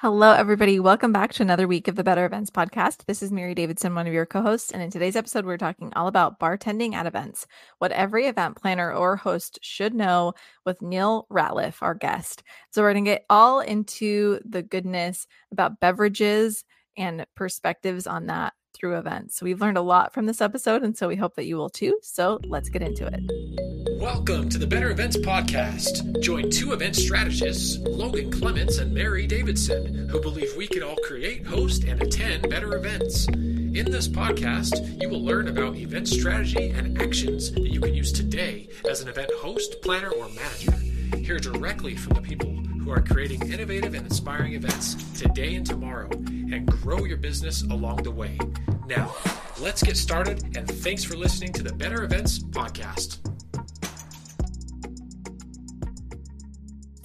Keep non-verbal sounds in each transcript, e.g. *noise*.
Hello, everybody. Welcome back to another week of the Better Events podcast. This is Mary Davidson, one of your co hosts. And in today's episode, we're talking all about bartending at events, what every event planner or host should know with Neil Ratliff, our guest. So, we're going to get all into the goodness about beverages and perspectives on that through events. So we've learned a lot from this episode, and so we hope that you will too. So let's get into it. Welcome to the Better Events Podcast. Join two event strategists, Logan Clements and Mary Davidson, who believe we can all create, host, and attend better events. In this podcast, you will learn about event strategy and actions that you can use today as an event host, planner, or manager. Hear directly from the people who are creating innovative and inspiring events today and tomorrow and grow your business along the way. Now, let's get started and thanks for listening to the Better Events Podcast.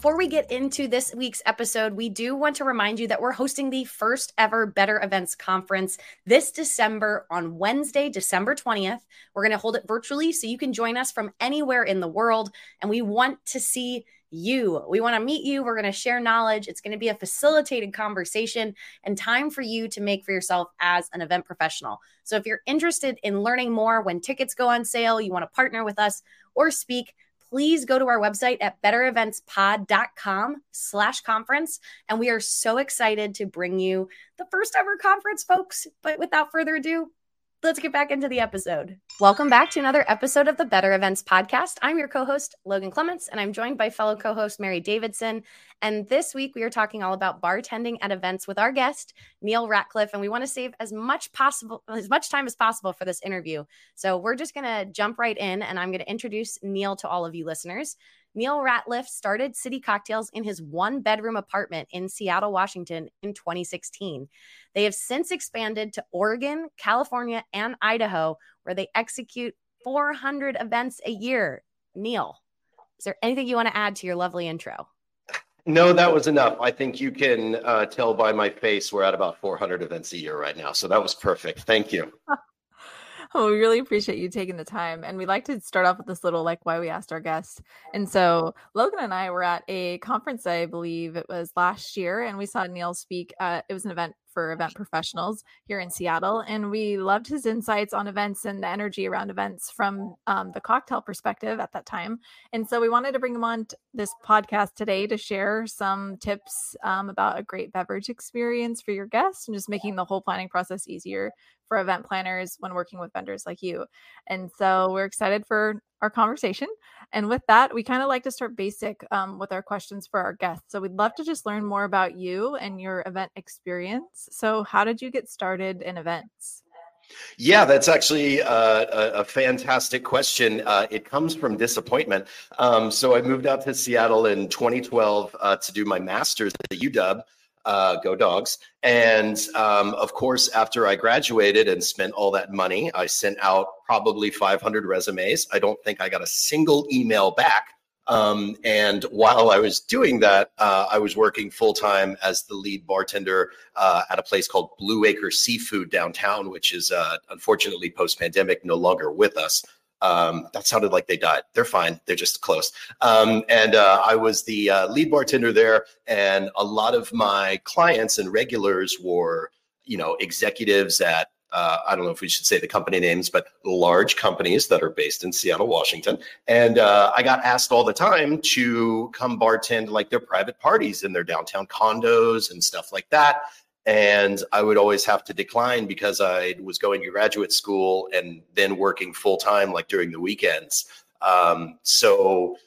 Before we get into this week's episode, we do want to remind you that we're hosting the first ever Better Events Conference this December on Wednesday, December 20th. We're going to hold it virtually so you can join us from anywhere in the world. And we want to see you. We want to meet you. We're going to share knowledge. It's going to be a facilitated conversation and time for you to make for yourself as an event professional. So if you're interested in learning more when tickets go on sale, you want to partner with us or speak, please go to our website at bettereventspod.com slash conference. And we are so excited to bring you the first ever conference, folks. But without further ado, let's get back into the episode. Welcome back to another episode of the Better Events Podcast. I'm your co host, Logan Clements, and I'm joined by fellow co host, Mary Davidson. And this week, we are talking all about bartending at events with our guest, Neil Ratliff. And we want to save as much possible, as much time as possible for this interview. So we're just going to jump right in, and I'm going to introduce Neil to all of you listeners. Neil Ratliff started City Cocktails in his one bedroom apartment in Seattle, Washington in 2016. They have since expanded to Oregon, California, and Idaho, where they execute 400 events a year. Neil, is there anything you want to add to your lovely intro? No, that was enough. I think you can uh, tell by my face we're at about 400 events a year right now. So that was perfect. Thank you. *laughs* Well, we really appreciate you taking the time. And we like to start off with this little like why we asked our guests. And so Logan and I were at a conference, I believe it was last year, and we saw Neil speak. Uh, it was an event for event professionals here in Seattle. And we loved his insights on events and the energy around events from um, the cocktail perspective at that time. And so we wanted to bring him on t- this podcast today to share some tips um, about a great beverage experience for your guests and just making the whole planning process easier for event planners when working with vendors like you. And so we're excited for our conversation. And with that, we kind of like to start basic um, with our questions for our guests. So we'd love to just learn more about you and your event experience. So, how did you get started in events? Yeah, that's actually a, a, fantastic question. Uh, it comes from disappointment. Um, so I moved out to Seattle in 2012 uh, to do my master's at UW uh, go dogs. And um, of course, after I graduated and spent all that money, I sent out probably 500 resumes. I don't think I got a single email back. Um, and while I was doing that, uh, I was working full time as the lead bartender uh, at a place called Blue Acre Seafood downtown, which is uh, unfortunately post pandemic no longer with us. Um, that sounded like they died. They're fine. They're just close. Um, and uh, I was the uh, lead bartender there, and a lot of my clients and regulars were, you know, executives at uh, I don't know if we should say the company names, but large companies that are based in Seattle, Washington. And uh, I got asked all the time to come bartend like their private parties in their downtown condos and stuff like that and I would always have to decline because I was going to graduate school and then working full time, like during the weekends. Um, so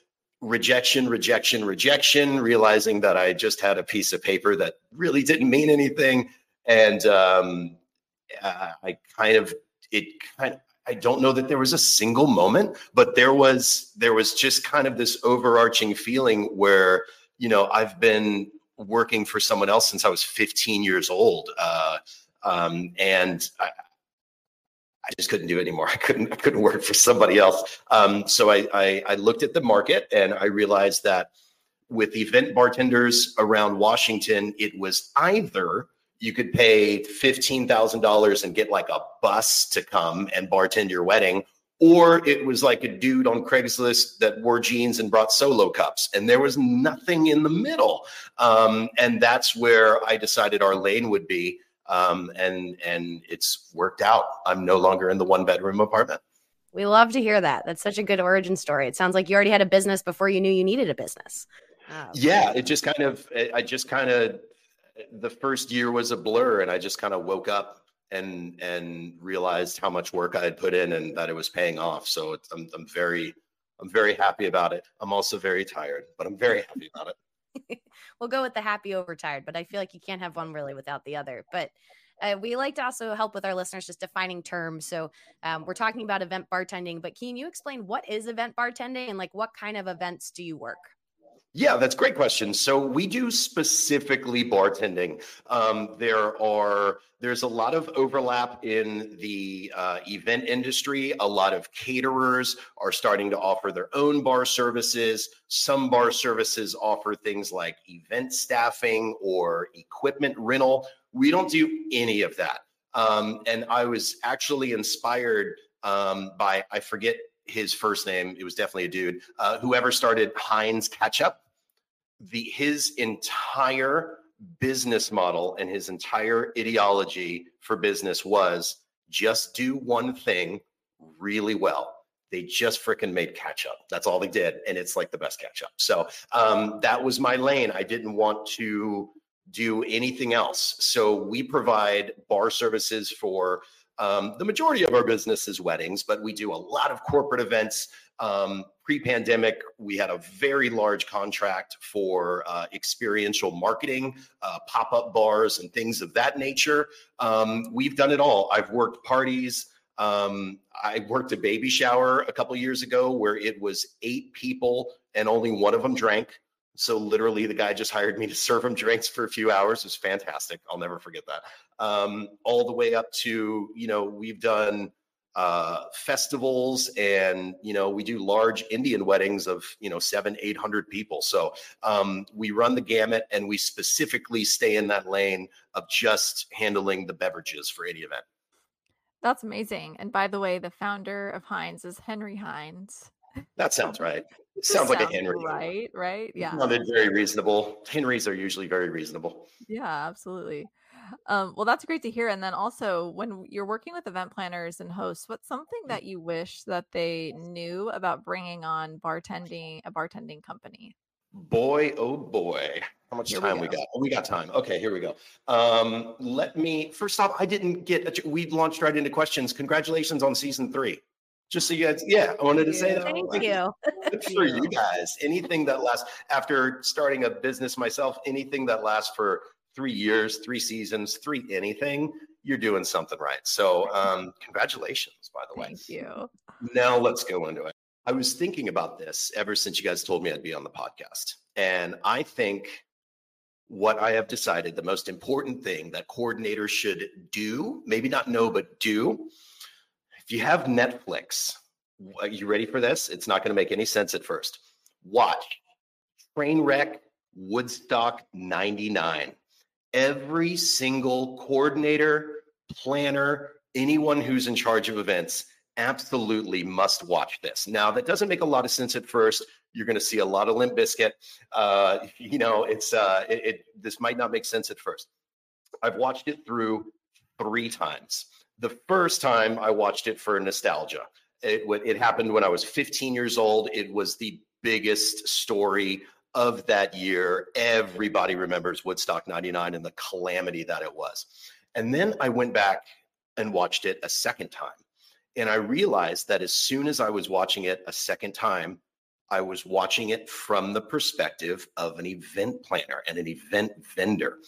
rejection, rejection, rejection, realizing that I just had a piece of paper that really didn't mean anything. And um, I kind of, it kind of, I don't know that there was a single moment, but there was, there was just kind of this overarching feeling where, you know, I've been working for someone else since I was 15 years old. Uh, um, and I, I, just couldn't do it anymore. *laughs* I couldn't, I couldn't work for somebody else. Um, so I, I, I looked at the market and I realized that with event bartenders around Washington, it was either you could pay $15,000 and get like a bus to come and bartend your wedding, or it was like a dude on Craigslist that wore jeans and brought solo cups, and there was nothing in the middle. Um, and that's where I decided our lane would be. Um, and and it's worked out. I'm no longer in the one bedroom apartment. We love to hear that. That's such a good origin story. It sounds like you already had a business before you knew you needed a business. Oh. Yeah, it just kind of, I just kind of, the first year was a blur, and I just kind of woke up and and realized how much work I had put in and that it was paying off. So I'm I'm very I'm very happy about it. I'm also very tired, but I'm very happy about it. *laughs* we'll go with the happy over tired, but I feel like you can't have one really without the other. But uh, we like to also help with our listeners just defining terms. So um, we're talking about event bartending, but can you explain what is event bartending and like what kind of events do you work? Yeah, that's a great question. So we do specifically bartending. Um, there are there's a lot of overlap in the uh, event industry. A lot of caterers are starting to offer their own bar services. Some bar services offer things like event staffing or equipment rental. We don't do any of that. Um, and I was actually inspired um, by I forget his first name. It was definitely a dude. Uh, whoever started Heinz Ketchup the his entire business model and his entire ideology for business was just do one thing really well. They just freaking made ketchup. That's all they did. And it's like the best ketchup. So um, that was my lane. I didn't want to do anything else. So we provide bar services for um, the majority of our business is weddings, but we do a lot of corporate events. Um, Pre pandemic, we had a very large contract for uh, experiential marketing, uh, pop up bars, and things of that nature. Um, we've done it all. I've worked parties. Um, I worked a baby shower a couple years ago where it was eight people and only one of them drank. So literally, the guy just *laughs* hired me to serve him drinks for a few hours. It was fantastic. I'll never forget that. Um, all the way up to you know we've done uh, festivals and you know we do large indian weddings of you know seven eight hundred people. So um, we run the gamut and we specifically stay in that lane of just handling the beverages for any event. That's amazing. And by the way the founder of heinz is henry heinz. That sounds right. *laughs* Sounds, sounds like a henry. Right right? Yeah. sounded very reasonable. Henrys are usually very reasonable. Yeah absolutely um, well, that's great to hear. And then also, when you're working with event planners and hosts, what's something mm. that you wish that they knew about bringing on bartending a bartending company? Boy, oh boy, how much here time we, we, got? Oh, we got time. Okay, here we go. Um, let me first off, I didn't get. A, we launched right into questions. Congratulations on season three. Just so you guys, yeah, I wanted to say that. Thank you. Good for you guys. Anything that lasts after starting a business myself, anything that lasts for three years, three seasons, three anything, you're doing something right. So, um, congratulations, by the way. Thank you. Now let's go into it. I was thinking about this ever since you guys told me I'd be on the podcast. And I think what I have decided the most important thing that coordinators should do, maybe not know, but do. If you have Netflix, are you ready for this? It's not going to make any sense at first. Watch Trainwreck Woodstock 99 every single coordinator, planner, anyone who's in charge of events absolutely must watch this. Now, that doesn't make a lot of sense at first. You're going to see a lot of Limp Biscuit. Uh, *laughs* you know, it's uh, it, it. This might not make sense at first. I've watched it through three times. The first time I watched it for nostalgia. It, it happened when I was 15 years old. It was the biggest story of that year, everybody remembers Woodstock 99 and the calamity that it was. And then I went back and watched it a second time. And I realized that as soon as I was watching it a second time, I was watching it from the perspective of an event planner and an event vendor.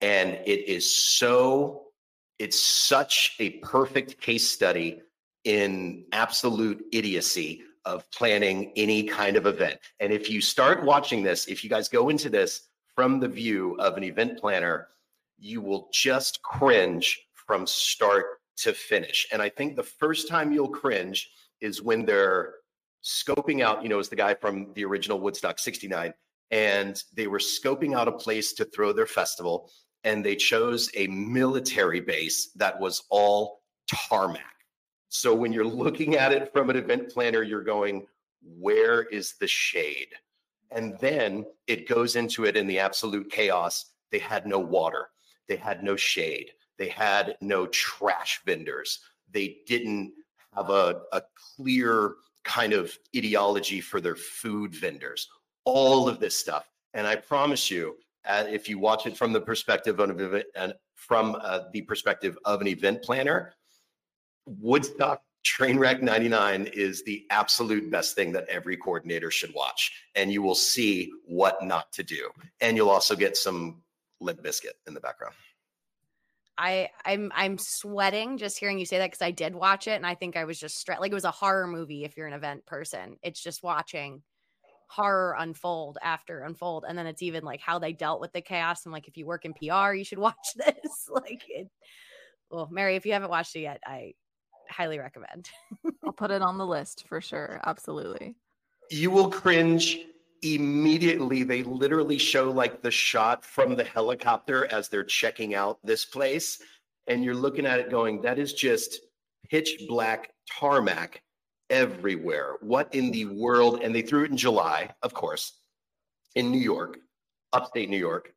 And it is so, it's such a perfect case study in absolute idiocy of planning any kind of event. And if you start watching this, if you guys go into this from the view of an event planner, you will just cringe from start to finish. And I think the first time you'll cringe is when they're scoping out, you know, as the guy from the original Woodstock 69, and they were scoping out a place to throw their festival, and they chose a military base that was all tarmac So when you're looking at it from an event planner, you're going, where is the shade? And then it goes into it in the absolute chaos. They had no water, they had no shade, they had no trash vendors, they didn't have a, a clear kind of ideology for their food vendors, all of this stuff. And I promise you, uh, if you watch it from the perspective of an event, and from uh, the perspective of an event planner, Woodstock Trainwreck 99 is the absolute best thing that every coordinator should watch. And you will see what not to do. And you'll also get some Limp Bizkit in the background. I I'm I'm sweating just hearing you say that because I did watch it and I think I was just stressed. Like it was a horror movie if you're an event person. It's just watching horror unfold after unfold, and then it's even like how they dealt with the chaos. And like if you work in PR, you should *laughs* watch this. like it. Well, Mary, if you haven't watched it yet, I highly recommend. *laughs* I'll put it on the list for sure. Absolutely. You will cringe immediately. They literally show like the shot from the helicopter as they're checking out this place. And you're looking at it going, that is just pitch black tarmac everywhere. What in the world? And they threw it in July, of course, in New York, upstate New York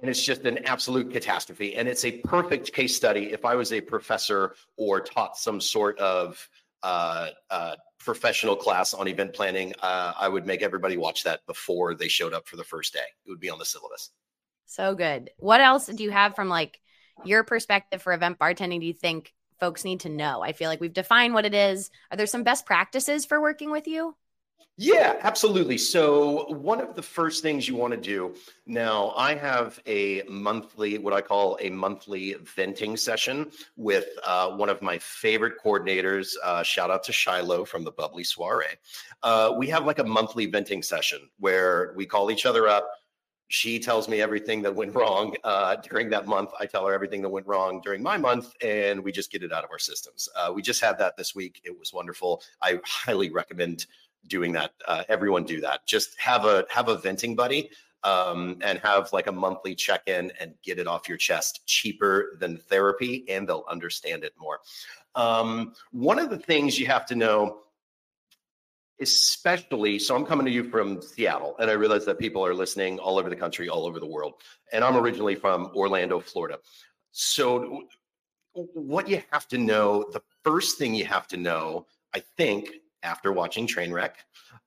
and it's just an absolute catastrophe. And it's a perfect case study. If I was a professor or taught some sort of uh, uh, professional class on event planning, uh, I would make everybody watch that before they showed up for the first day. It would be on the syllabus. So good. What else do you have from like your perspective for event bartending? Do you think folks need to know? I feel like we've defined what it is. Are there some best practices for working with you? Yeah, absolutely. So, one of the first things you want to do now, I have a monthly, what I call a monthly venting session with uh, one of my favorite coordinators. Uh, shout out to Shiloh from the Bubbly Soiree. Uh, we have like a monthly venting session where we call each other up. She tells me everything that went wrong uh, during that month. I tell her everything that went wrong during my month, and we just get it out of our systems. Uh, we just had that this week. It was wonderful. I highly recommend doing that. Uh, everyone do that. Just have a have a venting buddy um, and have like a monthly check in and get it off your chest. Cheaper than therapy, and they'll understand it more. Um, one of the things you have to know. Especially, so I'm coming to you from Seattle, and I realize that people are listening all over the country, all over the world. And I'm originally from Orlando, Florida. So, what you have to know, the first thing you have to know, I think, after watching Trainwreck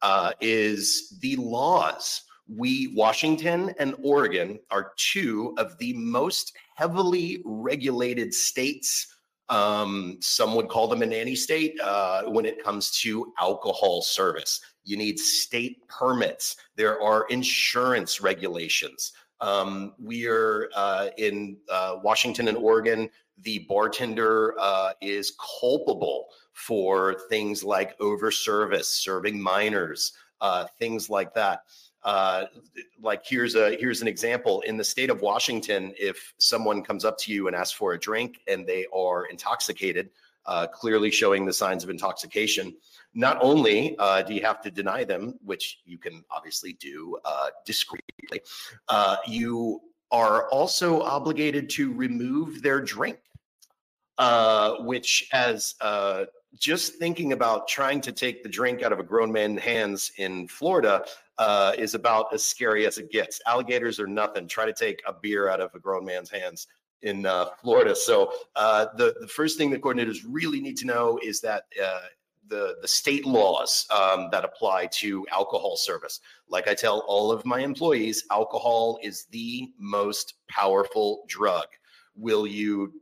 uh, is the laws. We, Washington and Oregon, are two of the most heavily regulated states. Um, some would call them a nanny state uh, when it comes to alcohol service. You need state permits. There are insurance regulations. Um, we are uh, in uh, Washington and Oregon. The bartender uh, is culpable for things like over service, serving minors, uh, things like that. Uh, like here's a here's an example in the state of Washington. If someone comes up to you and asks for a drink and they are intoxicated, uh, clearly showing the signs of intoxication, not only uh, do you have to deny them, which you can obviously do uh, discreetly, uh, you are also obligated to remove their drink, uh, which as just thinking about trying to take the drink out of a grown man's hands in Florida uh, is about as scary as it gets. Alligators are nothing. Try to take a beer out of a grown man's hands in uh, Florida. So uh, the the first thing that coordinators really need to know is that. Uh, the, the state laws um, that apply to alcohol service. Like I tell all of my employees, alcohol is the most powerful drug. Will you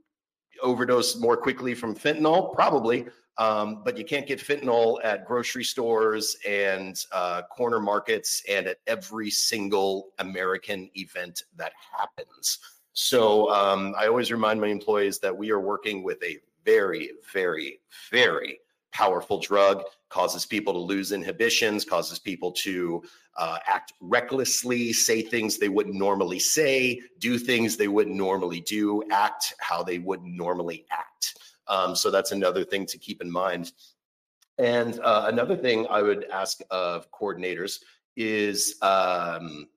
overdose more quickly from fentanyl? Probably. Um, but you can't get fentanyl at grocery stores and uh, corner markets and at every single American event that happens. So um, I always remind my employees that we are working with a very, very, very powerful drug, causes people to lose inhibitions, causes people to uh, act recklessly, say things they wouldn't normally say, do things they wouldn't normally do, act how they wouldn't normally act. Um, so that's another thing to keep in mind. And uh, another thing I would ask of coordinators is um,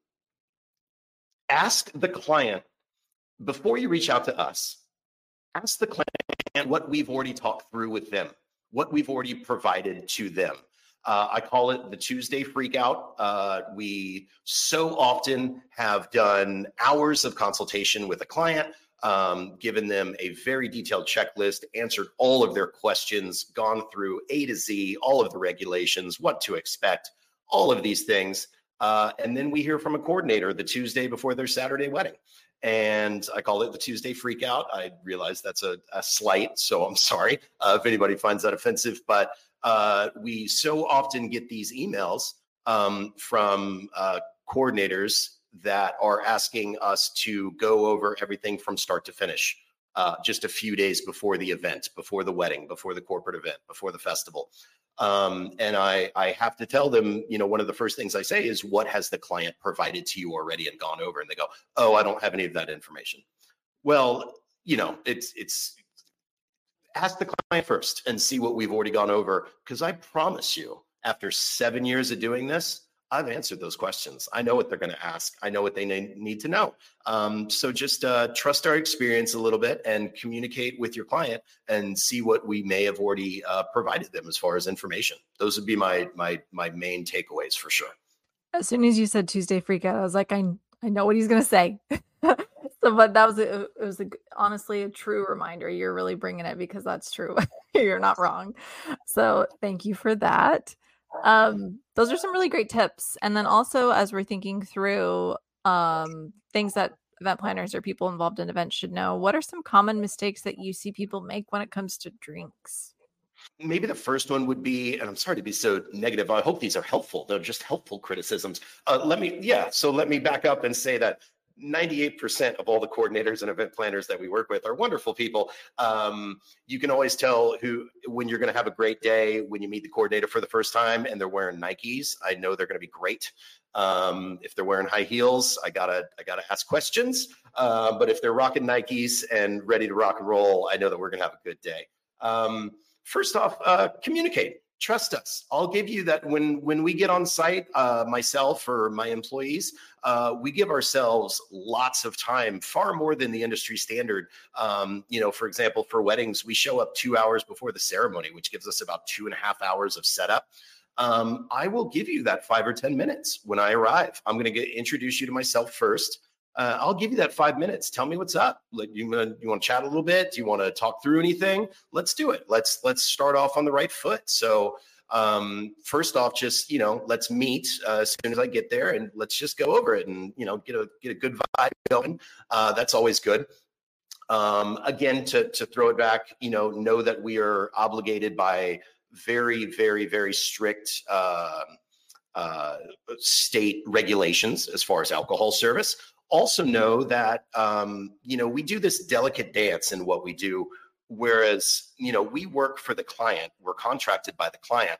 ask the client before you reach out to us, ask the client what we've already talked through with them, what we've already provided to them. Uh, I call it the Tuesday freakout. Uh, we so often have done hours of consultation with a client, um, given them a very detailed checklist, answered all of their questions, gone through A to Z, all of the regulations, what to expect, all of these things. Uh, and then we hear from a coordinator the Tuesday before their Saturday wedding. And I call it the Tuesday freakout. I realize that's a, a slight, so I'm *laughs* sorry uh, if anybody finds that offensive. But uh, we so often get these emails um, from uh, coordinators that are asking us to go over everything from start to finish. Uh, just a few days before the event, before the wedding, before the corporate event, before the festival. Um, and I, I have to tell them, you know, one of the first things I say is, what has the client provided to you already and gone over? And they go, oh, I don't have any of that information. Well, you know, it's it's ask the client first and see what we've already gone over. Because I promise you, after seven years of doing this, I've answered those questions. I know what they're going to ask. I know what they need to know. Um, so just uh, trust our experience a little bit and communicate with your client and see what we may have already uh, provided them as far as information. Those would be my my my main takeaways for sure. As soon as you said Tuesday freakout, I was like, I I know what he's going to say. *laughs* so, but that was a, it was a, honestly a true reminder. You're really bringing it because that's true. *laughs* You're not wrong. So thank you for that um those are some really great tips. And then also as we're thinking through um things that event planners or people involved in events should know what are some common mistakes that you see people make when it comes to drinks? Maybe the first one would be and i'm sorry to be so negative i hope these are helpful. They're just helpful criticisms. Uh, let me yeah so let me back up and say that 98% of all the coordinators and event planners that we work with are wonderful people. Um, you can always tell who when you're going to have a great day when you meet the coordinator for the first time and they're wearing Nikes. I know they're going to be great. Um, if they're wearing high heels, I gotta I gotta ask questions. Uh, but if they're rocking Nikes and ready to rock and roll, I know that we're going to have a good day. Um, first off, uh, communicate trust us. I'll give you that when when we get on site uh, myself or my employees uh, we give ourselves lots of time far more than the industry standard. Um, you know for example for weddings we show up two hours before the ceremony which gives us about two and a half hours of setup. Um, i will give you that five or ten minutes when i arrive. I'm going to introduce you to myself first uh, I'll give you that five minutes. Tell me what's up. Like you, you want to chat a little bit? Do you want to talk through anything? Let's do it. Let's let's start off on the right foot. So um, first off, just you know, let's meet uh, as soon as I get there, and let's just go over it, and you know, get a get a good vibe going. Uh, that's always good. Um, again, to to throw it back, you know, know that we are obligated by very, very, very strict. Uh, uh, state regulations as far as alcohol service also know that um, you know we do this delicate dance in what we do whereas you know we work for the client we're contracted by the client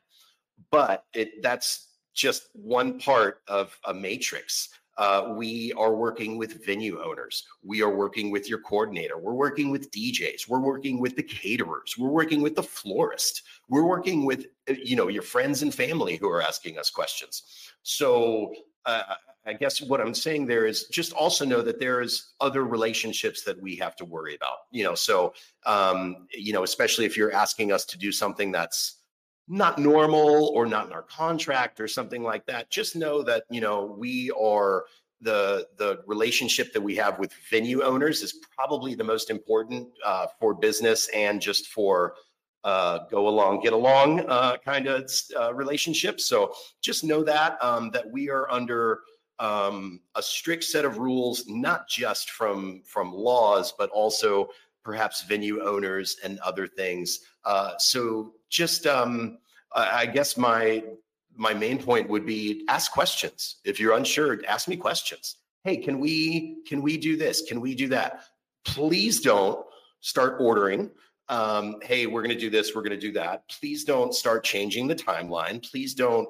but it that's just one part of a matrix. Uh, we are working with venue owners we are working with your coordinator we're working with djs we're working with the caterers we're working with the florist we're working with uh, you know your friends and family who are asking us questions. So uh, I guess what I'm saying there is just also know that there is other relationships that we have to worry about. You know, so um, you know, especially if you're asking us to do something that's not normal or not in our contract or something like that. Just know that you know we are the the relationship that we have with venue owners is probably the most important uh, for business and just for uh, go along, get along uh, kind of uh, relationship. So just know that um, that we are under um, a strict set of rules, not just from from laws, but also perhaps venue owners and other things. Uh, so just, um, I guess my my main point would be ask questions. If you're unsure, ask me questions. Hey, can we can we do this? Can we do that? Please don't start ordering. Um, hey, we're going to do this. We're going to do that. Please don't start changing the timeline. Please don't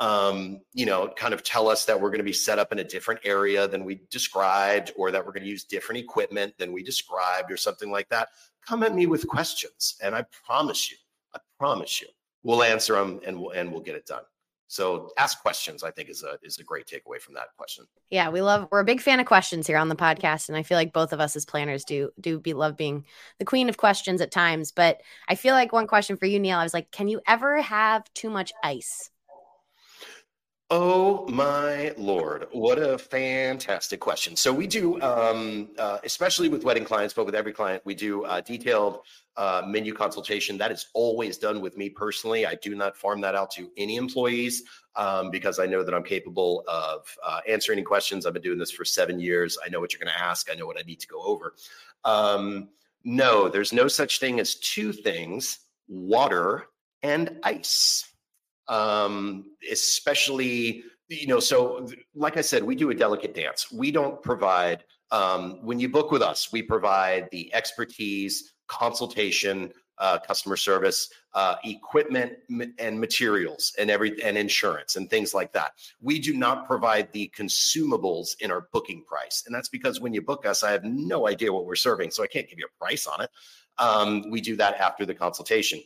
um, you know, kind of tell us that we're going to be set up in a different area than we described, or that we're going to use different equipment than we described, or something like that. Come at me with questions, and I promise you, I promise you, we'll answer them and we'll and we'll get it done. So ask questions. I think is a is a great takeaway from that question. Yeah, we love. We're a big fan of questions here on the podcast, and I feel like both of us as planners do do be love being the queen of questions at times. But I feel like one question for you, Neil. I was like, can you ever have too much ice? Oh my lord, what a fantastic question. So we do, um, uh, especially with wedding clients, but with every client, we do uh, detailed uh, menu consultation. That is always done with me personally. I do not farm that out to any employees um, because I know that I'm capable of uh, answering any questions. I've been doing this for seven years. I know what you're going to ask. I know what I need to go over. Um, no, there's no such thing as two things: water and ice um, especially you know so like i said we do a delicate dance. We don't provide um, when you book with us we provide the expertise consultation uh, customer service uh, equipment and materials and every and insurance and things like that. We do not provide the consumables in our booking price and that's because when you book us i have no idea what we're serving so i can't give you a price on it. Um, we do that after the consultation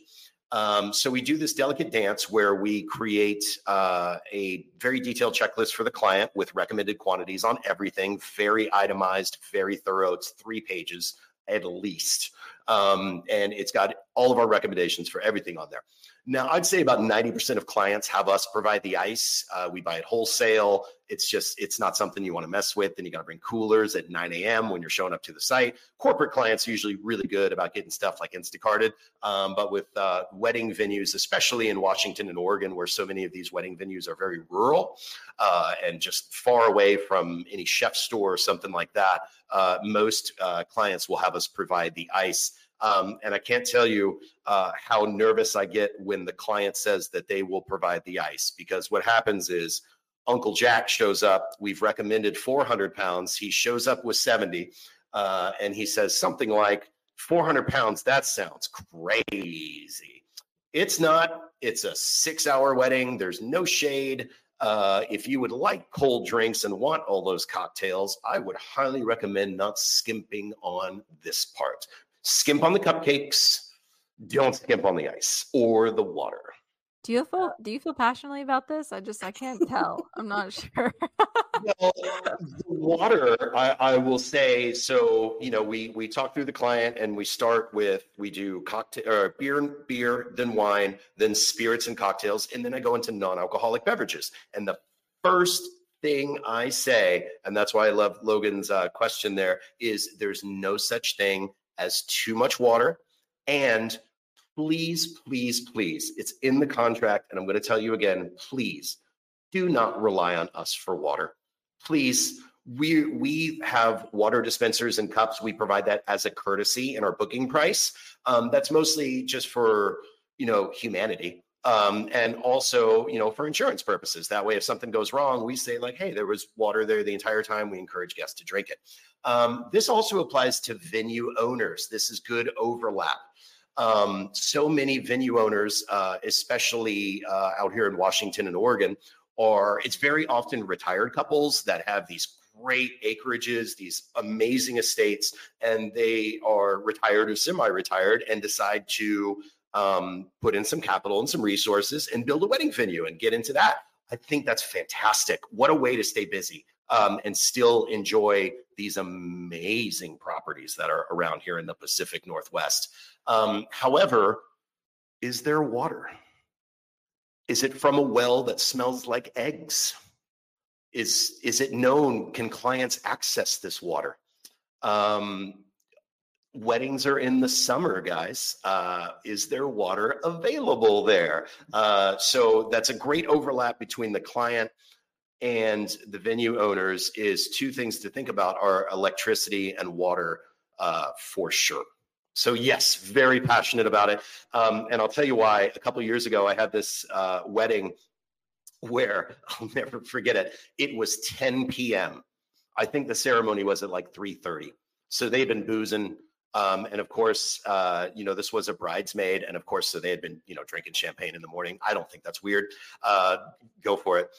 um, so we do this delicate dance where we create uh, a very detailed checklist for the client with recommended quantities on everything, very itemized, very thorough. It's three pages at least. Um, and it's got all of our recommendations for everything on there. Now, I'd say about 90% of clients have us provide the ice. Uh, we buy it wholesale. It's just, it's not something you want to mess with. Then you got to bring coolers at 9 a.m. when you're showing up to the site. Corporate clients are usually really good about getting stuff like Instacarted. Um, but with uh, wedding venues, especially in Washington and Oregon, where so many of these wedding venues are very rural uh, and just far away from any chef store or something like that, uh, most uh, clients will have us provide the ice um, and I can't tell you uh, how nervous I get when the client says that they will provide the ice because what happens is Uncle Jack shows up. We've recommended 400 pounds. He shows up with 70 uh, and he says something like, 400 pounds, that sounds crazy. It's not. It's a six hour wedding. There's no shade. Uh, if you would like cold drinks and want all those cocktails, I would highly recommend not skimping on this part skimp on the cupcakes, don't skimp on the ice or the water. Do you feel do you feel passionately about this? I just I can't tell. I'm not *laughs* sure. well, the water, I, I, will say. So you know, we we talk through the client and we start with we do cocktail or beer, beer, then wine, then spirits and cocktails, and then I go into non-alcoholic beverages. And the first thing I say, and that's why I love Logan's uh, question. There is there's no such thing as too much water. And please, please, please, it's in the contract. And I'm going to tell you again, please do not rely on us for water. Please, we we have water dispensers and cups. We provide that as a courtesy in our booking price. Um, that's mostly just for you know humanity um, and also you know for insurance purposes that way if something goes wrong we say like hey there was water there the entire time we encourage guests to drink it um, this also applies to venue owners this is good overlap um, so many venue owners uh, especially uh, out here in washington and oregon are it's very often retired couples that have these great acreages, these amazing estates, and they are retired or semi-retired and decide to um, put in some capital and some resources and build a wedding venue and get into that. I think that's fantastic. What a way to stay busy um, and still enjoy these amazing properties that are around here in the Pacific Northwest. Um, however, is there water? Is it from a well that smells like eggs? Is is it known? Can clients access this water? Um, weddings are in the summer, guys. Uh, is there water available there? Uh, so that's a great overlap between the client and the venue owners. Is two things to think about are electricity and water uh, for sure. So yes, very passionate about it, um, and I'll tell you why. A couple years ago, I had this uh, wedding where *laughs* I'll never forget it. It was 10 p.m. I think the ceremony was at like 3:30. So they've been boozing um, and of course, uh, you know, this was a bridesmaid. And of course, so they had been, you know, drinking champagne in the morning. I don't think that's weird. Uh, go for it.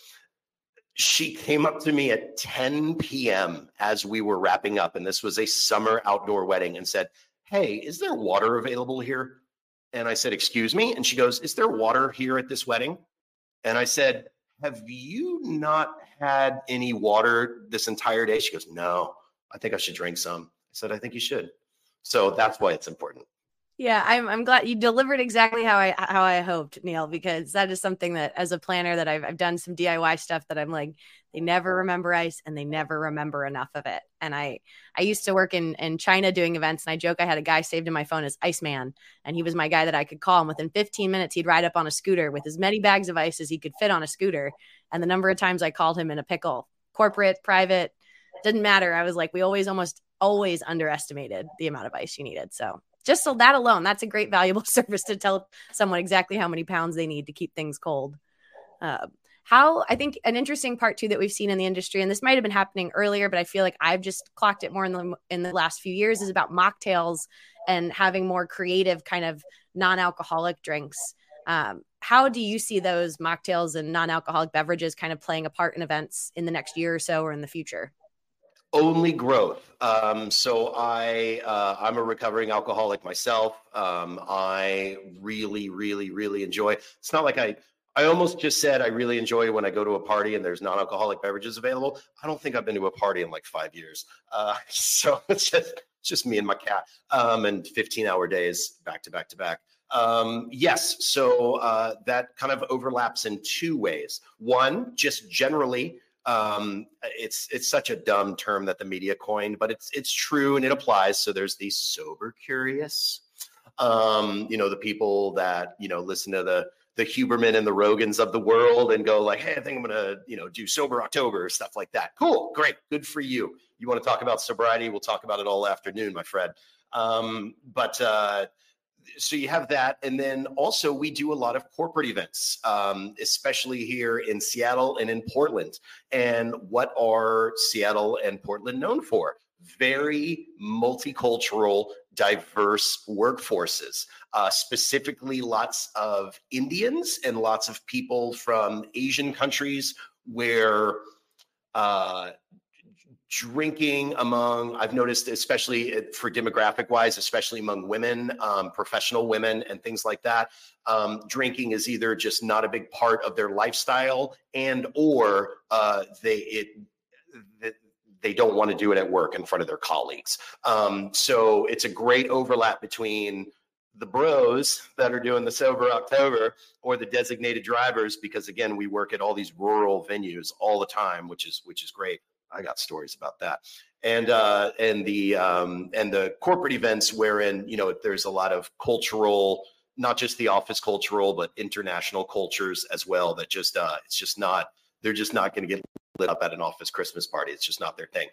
She came up to me at 10 p.m. as we were wrapping up. And this was a summer outdoor wedding and said, Hey, is there water available here? And I said, Excuse me. And she goes, Is there water here at this wedding? And I said, Have you not had any water this entire day? She goes, No, I think I should drink some. I said, I think you should. So that's why it's important. Yeah, I'm I'm glad you delivered exactly how I how I hoped, Neil, because that is something that as a planner that I've I've done some DIY stuff that I'm like they never remember ice and they never remember enough of it. And I I used to work in in China doing events and I joke I had a guy saved in my phone as Iceman and he was my guy that I could call and within 15 minutes he'd ride up on a scooter with as many bags of ice as he could fit on a scooter. And the number of times I called him in a pickle, corporate, private, didn't matter. I was like we always almost always underestimated the amount of ice you needed. So just so that alone, that's a great valuable *laughs* service to tell someone exactly how many pounds they need to keep things cold. Uh, how I think an interesting part too that we've seen in the industry, and this might have been happening earlier, but I feel like I've just clocked it more in the in the last few years, is about mocktails and having more creative kind of non-alcoholic drinks. Um, how do you see those mocktails and non-alcoholic beverages kind of playing a part in events in the next year or so or in the future? Only growth. Um, so I uh, I'm a recovering alcoholic myself. Um, I really, really, really enjoy. It's not like I I almost just said I really enjoy when I go to a party and there's non-alcoholic beverages available. I don't think I've been to a party in like five years. Uh, *laughs* so it's just it's just me and my cat um, and 15 hour days back to back to back. Um, yes, so uh, that kind of overlaps in two ways. One, just generally um, it's it's such a dumb term that the media coined, but it's it's true and it applies. So there's the sober curious, um, you know, the people that you know listen to the the Huberman and the Rogans of the world and go like, hey, I think I'm gonna you know do sober October stuff like that. Cool, great, good for you. You want to talk about sobriety? We'll talk about it all afternoon, my friend. Um, but uh, so you have that and then also we do a lot of corporate events um, especially here in seattle and in portland. And what are seattle and portland known for? Very multicultural diverse workforces uh, specifically lots of indians and lots of people from asian countries where uh, drinking among i've noticed especially for demographic wise especially among women um, professional women and things like that um, drinking is either just not a big part of their lifestyle and or uh, they it, it they don't want to do it at work in front of their colleagues. Um, so it's a great overlap between the bros that are doing the sober october or the designated drivers because again we work at all these rural venues all the time which is which is great I got stories about that. And uh, and the um, and the corporate events wherein you know there's a lot of cultural, not just the office cultural, but international cultures as well. That just uh, it's just not they're just not going to get lit up at an office Christmas party. It's just not their thing.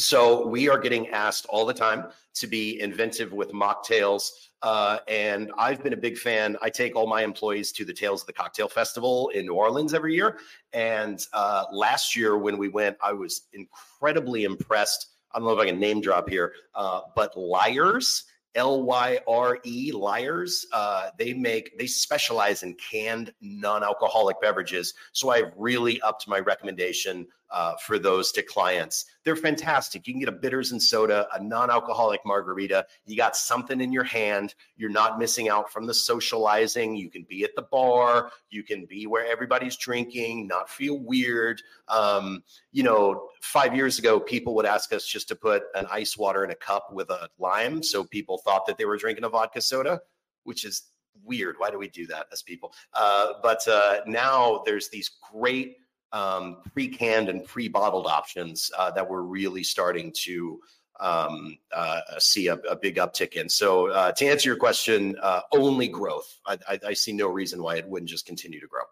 So we are getting asked all the time to be inventive with mocktails. Uh, and I've been a big fan. I take all my employees to the Tales of the Cocktail Festival in New Orleans every year. And uh, last year when we went, I was incredibly impressed. I don't know if I can name drop here, uh, but Lyre's, L Y R E Lyre's, Uh, they make they specialize in canned non-alcoholic beverages. So I've really upped my recommendation uh, for those to clients. They're fantastic. You can get a bitters and soda, a non-alcoholic margarita. You got something in your hand. You're not missing out from the socializing. You can be at the bar. You can be where everybody's drinking, not feel weird. Um, you know, five years ago, people would ask us just to put an ice water in a cup with a lime, so people thought that they were drinking a vodka soda, which is weird. Why do we do that as people? Uh, but uh, now there's these great um, pre-canned and pre-bottled options uh, that we're really starting to um, uh, see a, a, big uptick in. So uh, to answer your question, uh, only growth. I, I, I, see no reason why it wouldn't just continue to grow.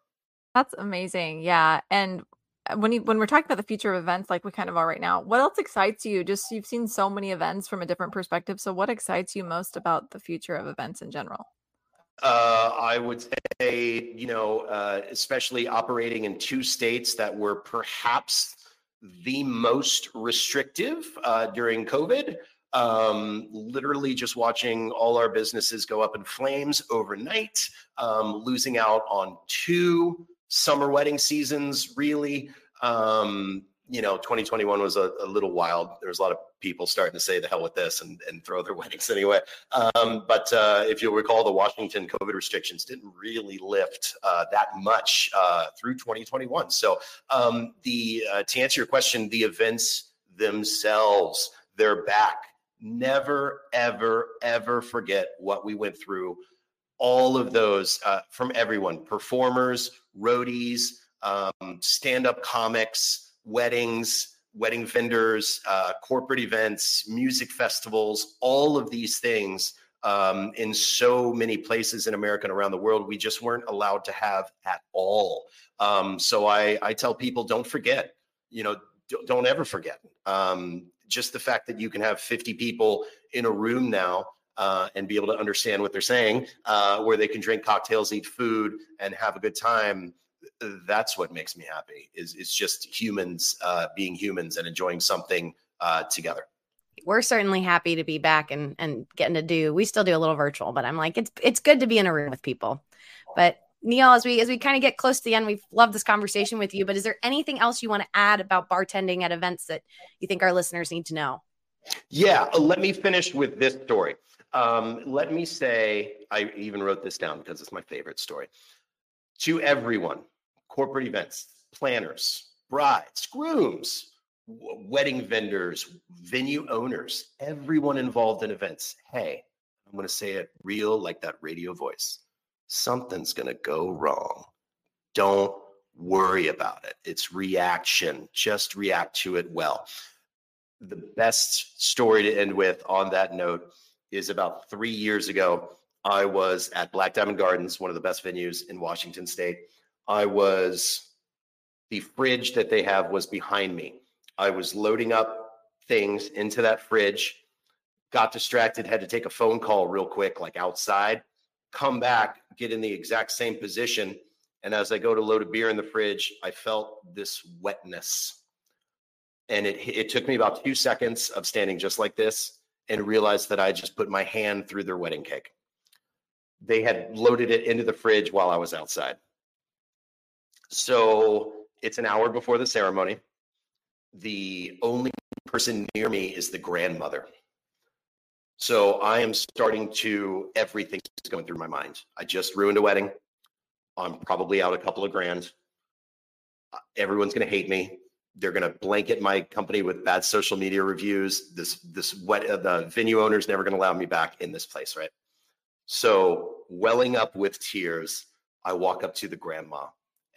That's amazing. Yeah, and uh, when you when we're talking about the future of events, like we kind of are right now, what else excites you? Just you've seen so many events from a different perspective. So what excites you most about the future of events in general? Uh, I would say, you know, uh, especially operating in two states that were perhaps the most restrictive uh, during COVID. Um, literally just watching all our businesses go up in flames overnight, um, losing out on two summer wedding seasons, really. Um, you know, 2021 was a, a, little wild. There was a lot of people starting to say the hell with this and, and throw their *laughs* weddings anyway. Um, but uh, if you'll recall, the Washington COVID restrictions didn't really lift uh, that much uh, through 2021. So um, the uh, to answer your question, the events themselves, they're back. Never, ever, ever forget what we went through. All of those uh, from everyone, performers, roadies, um, stand-up comics, weddings wedding vendors, uh, corporate events, music festivals, all of these things um, in so many places in America and around the world, we just weren't allowed to have at all. Um, so I, I tell people, don't forget, you know, don't, don't ever forget. Um, just the fact that you can have 50 people in a room now uh, and be able to understand what they're saying, uh, where they can drink cocktails, eat food, and have a good time that's what makes me happy is is just humans uh, being humans and enjoying something uh, together. We're certainly happy to be back and and getting to do we still do a little virtual but i'm like it's it's good to be in a room with people. But neil as we as we kind of get close to the end we've loved this conversation with you but is there anything else you want to add about bartending at events that you think our listeners need to know? Yeah uh, let me finish with this story. Um, let me say i even wrote this down because it's my favorite story. To everyone corporate events, planners, brides, grooms, wedding vendors, venue owners, everyone involved in events. Hey, I'm going to say it real like that radio voice. Something's going to go wrong. Don't worry about it. It's reaction. Just react to it well. The best story to end with on that note is about three years ago. I was at Black Diamond Gardens, one of the best venues in Washington State. I was, the fridge that they have was behind me. I was loading up things into that fridge, got distracted, had to take a phone call real quick, like outside, come back, get in the exact same position. And as I go to load a beer in the fridge, I felt this wetness. And it, it took me about two seconds of standing just like this and realized that I just put my hand through their wedding cake. They had loaded it into the fridge while I was outside. So it's an hour before the ceremony. The only person near me is the grandmother. So I am starting to, everything's going through my mind. I just ruined a wedding. I'm probably out a couple of grand. Uh, everyone's going to hate me. They're going to blanket my company with bad social media reviews. This, this, what uh, the venue owner's never going to allow me back in this place, right? So, welling up with tears, I walk up to the grandma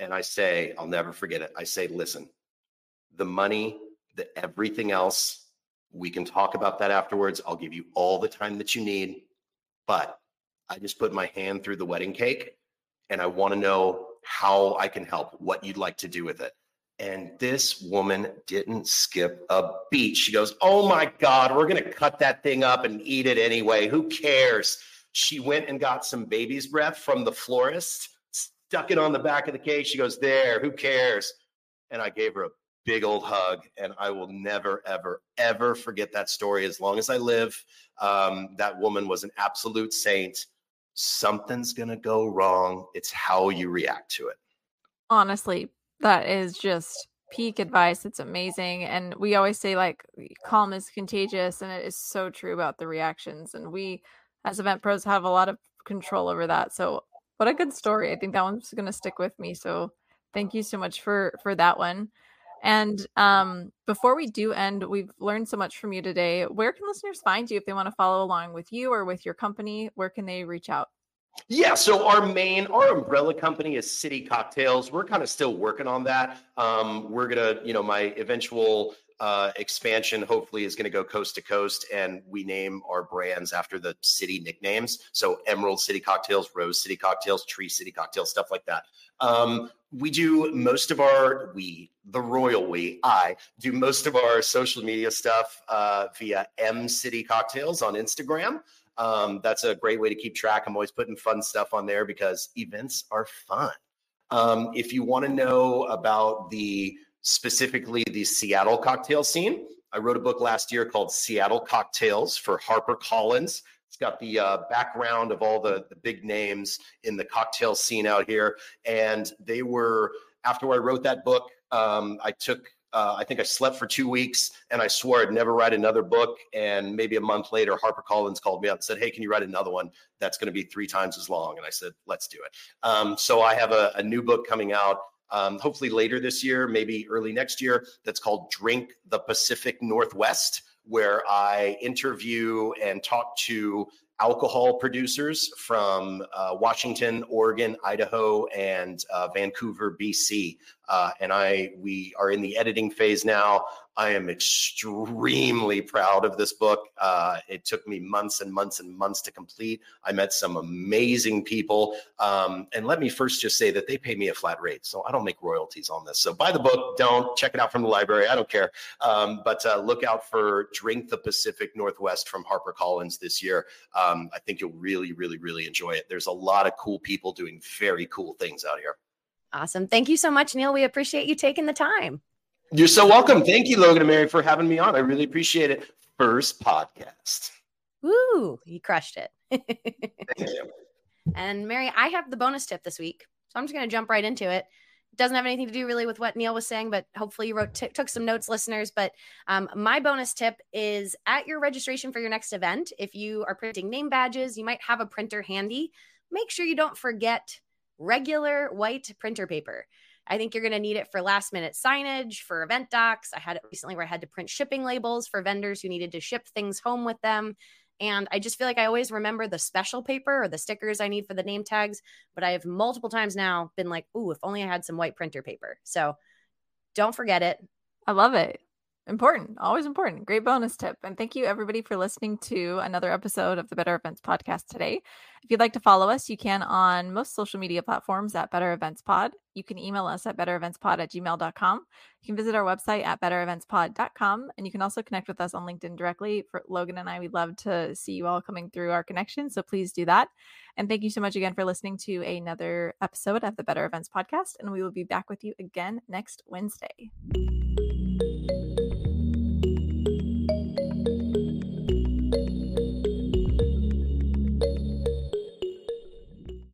and I say, I'll never forget it. I say, listen, the money, the everything else, we can talk about that afterwards. I'll give you all the time that you need. But I just put my hand through the wedding cake and I want to know how I can help, what you'd like to do with it. And this woman didn't skip a beat. She goes, Oh my God, we're going to cut that thing up and eat it anyway. Who cares? She went and got some baby's breath from the florist stuck it on the back of the cake. She goes, There, who cares? And I gave her a big old hug. And I will never, ever, ever forget that story as long as I live. Um, that woman was an absolute saint. Something's going to go wrong. It's how you react to it. Honestly, that is just peak advice. It's amazing. And we always say, like, calm is contagious. And it is so true about the reactions. And we, as event pros, have a lot of control over that. So what a good story. I think that one's going to stick with me. So thank you so much for for that one. And um, before we do end, we've learned so much from you today. Where can listeners find you if they want to follow along with you or with your company? Where can they reach out? Yeah, so our main, our umbrella company is City Cocktails. We're kind of still working on that. Um, we're gonna, you know, my eventual uh, expansion hopefully is going to go coast to coast and we name our brands after the city nicknames. So emerald city cocktails rose city cocktails tree city cocktails stuff like that. Um, we do most of our we the royal we i do most of our social media stuff uh, via Em City cocktails on instagram. Um, that's a great way to keep track. I'm always putting fun stuff on there because events are fun. Um, if you want to know about the specifically the Seattle cocktail scene. I wrote a book last year called Seattle Cocktails for HarperCollins. It's got the uh, background of all the, the big names in the cocktail scene out here. And they were, after I wrote that book, um, I took Uh, I think I slept for two weeks and I swore I'd never write another book. And maybe a month later, HarperCollins called me up and said, Hey, can you write another one that's going to be three times as long? And I said, Let's do it. Um, so I have a, a new book coming out um, hopefully later this year, maybe early next year, that's called Drink the Pacific Northwest, where I interview and talk to alcohol producers from uh, Washington, Oregon, Idaho, and uh, Vancouver, BC. Uh, and I we are in the editing phase now. I am extremely proud of this book. Uh, it took me months and months and months to complete. I met some amazing people. Um, and let me first just say that they pay me a flat rate. So I don't make royalties on this. So buy the book, don't check it out from the library. I don't care. Um, but uh, look out for Drink the Pacific Northwest from HarperCollins this year. Um, I think you'll really, really, really enjoy it. There's a lot of cool people doing very cool things out here. Awesome. Thank you so much, Neil. We appreciate you taking the time. You're so welcome. Thank you, Logan and Mary, for having me on. I really appreciate it. First podcast. Woo, you crushed it. *laughs* Thank you. And Mary, I have the bonus tip this week. So I'm just going to jump right into it. It doesn't have anything to do really with what Neil was saying, but hopefully you wrote t- took some notes, listeners. But um, my bonus tip is at your registration for your next event, if you are printing name badges, you might have a printer handy. Make sure you don't forget regular white printer paper. I think you're going to need it for last minute signage, for event docs. I had it recently where I had to print shipping labels for vendors who needed to ship things home with them. And I just feel like I always remember the special paper or the stickers I need for the name tags. But I have multiple times now been like, ooh, if only I had some white printer paper. So don't forget it. I love it. Important, always important. Great bonus tip. And thank you, everybody, for listening to another episode of the Better Events Podcast today. If you'd like to follow us, you can on most social media platforms at Better Events Pod. You can email us at bettereventspod at gmail.com. You can visit our website at bettereventspod.com. And you can also connect with us on LinkedIn directly. For Logan and I, we'd love to see you all coming through our connection. So please do that. And thank you so much again for listening to another episode of the Better Events Podcast. And we will be back with you again next Wednesday.